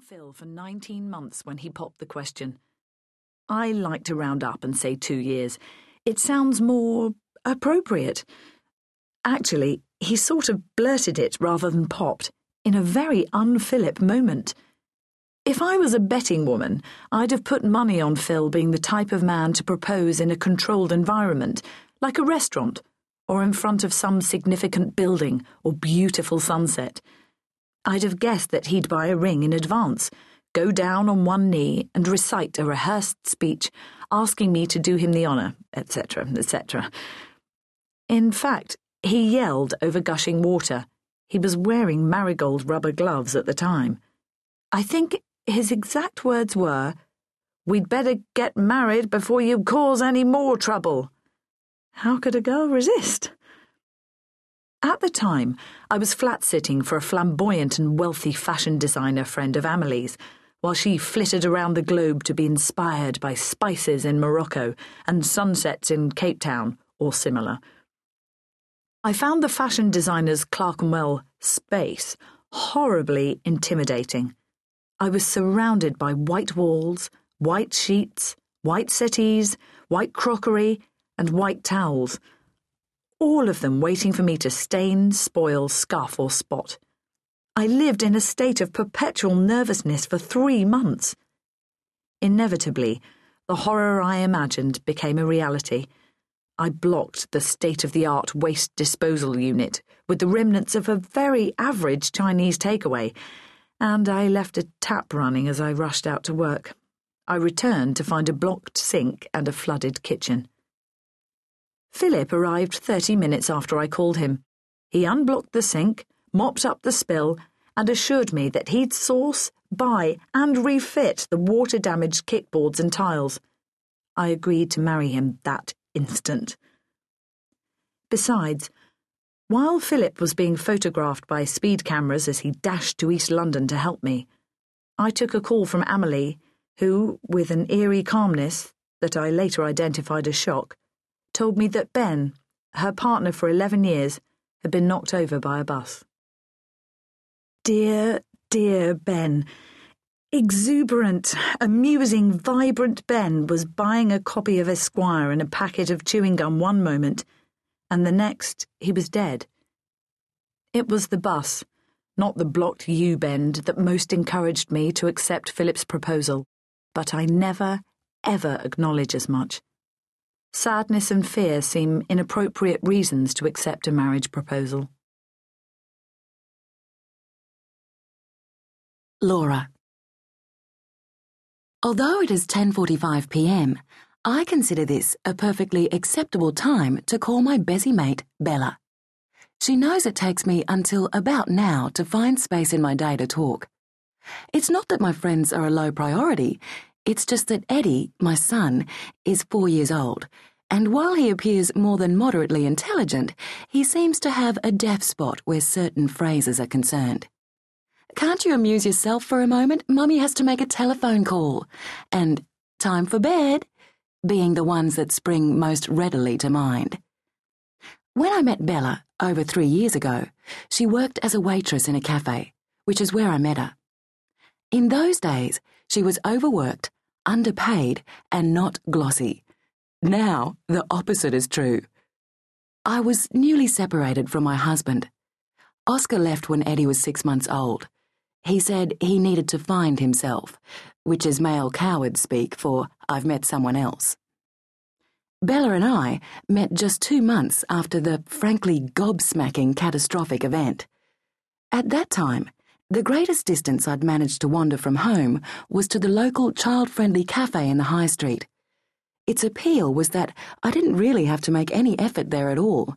Phil for 19 months when he popped the question. I like to round up and say two years. It sounds more appropriate. Actually, he sort of blurted it rather than popped, in a very un-Philip moment. If I was a betting woman, I'd have put money on Phil being the type of man to propose in a controlled environment, like a restaurant, or in front of some significant building or beautiful sunset. I'd have guessed that he'd buy a ring in advance, go down on one knee, and recite a rehearsed speech asking me to do him the honour, etc., etc. In fact, he yelled over gushing water. He was wearing marigold rubber gloves at the time. I think his exact words were, We'd better get married before you cause any more trouble. How could a girl resist? At the time, I was flat sitting for a flamboyant and wealthy fashion designer friend of Amelie's, while she flitted around the globe to be inspired by spices in Morocco and sunsets in Cape Town or similar. I found the fashion designer's Clerkenwell space horribly intimidating. I was surrounded by white walls, white sheets, white settees, white crockery, and white towels all of them waiting for me to stain, spoil, scuff, or spot. I lived in a state of perpetual nervousness for three months. Inevitably, the horror I imagined became a reality. I blocked the state of the art waste disposal unit with the remnants of a very average Chinese takeaway, and I left a tap running as I rushed out to work. I returned to find a blocked sink and a flooded kitchen. Philip arrived 30 minutes after I called him. He unblocked the sink, mopped up the spill, and assured me that he'd source, buy, and refit the water damaged kickboards and tiles. I agreed to marry him that instant. Besides, while Philip was being photographed by speed cameras as he dashed to East London to help me, I took a call from Amelie, who, with an eerie calmness that I later identified as shock, told me that Ben, her partner for 11 years, had been knocked over by a bus. Dear, dear Ben. Exuberant, amusing, vibrant Ben was buying a copy of Esquire and a packet of chewing gum one moment, and the next he was dead. It was the bus, not the blocked U bend, that most encouraged me to accept Philip's proposal, but I never, ever acknowledge as much. Sadness and fear seem inappropriate reasons to accept a marriage proposal. Laura. Although it is 10:45 p.m., I consider this a perfectly acceptable time to call my busy mate Bella. She knows it takes me until about now to find space in my day to talk. It's not that my friends are a low priority, it's just that Eddie, my son, is four years old, and while he appears more than moderately intelligent, he seems to have a deaf spot where certain phrases are concerned. Can't you amuse yourself for a moment? Mummy has to make a telephone call. And time for bed, being the ones that spring most readily to mind. When I met Bella over three years ago, she worked as a waitress in a cafe, which is where I met her. In those days, she was overworked underpaid, and not glossy. Now, the opposite is true. I was newly separated from my husband. Oscar left when Eddie was six months old. He said he needed to find himself, which is male coward speak for I've met someone else. Bella and I met just two months after the frankly gobsmacking catastrophic event. At that time, the greatest distance I'd managed to wander from home was to the local child friendly cafe in the high street. Its appeal was that I didn't really have to make any effort there at all.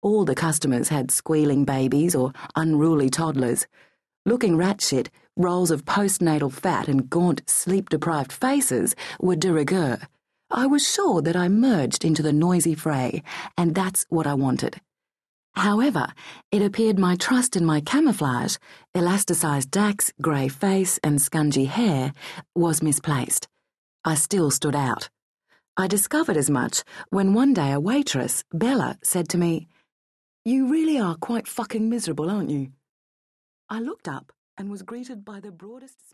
All the customers had squealing babies or unruly toddlers. Looking rat shit, rolls of postnatal fat and gaunt, sleep deprived faces were de rigueur. I was sure that I merged into the noisy fray, and that's what I wanted. However, it appeared my trust in my camouflage, elasticized Dax, grey face, and scungy hair was misplaced. I still stood out. I discovered as much when one day a waitress, Bella, said to me, You really are quite fucking miserable, aren't you? I looked up and was greeted by the broadest smile.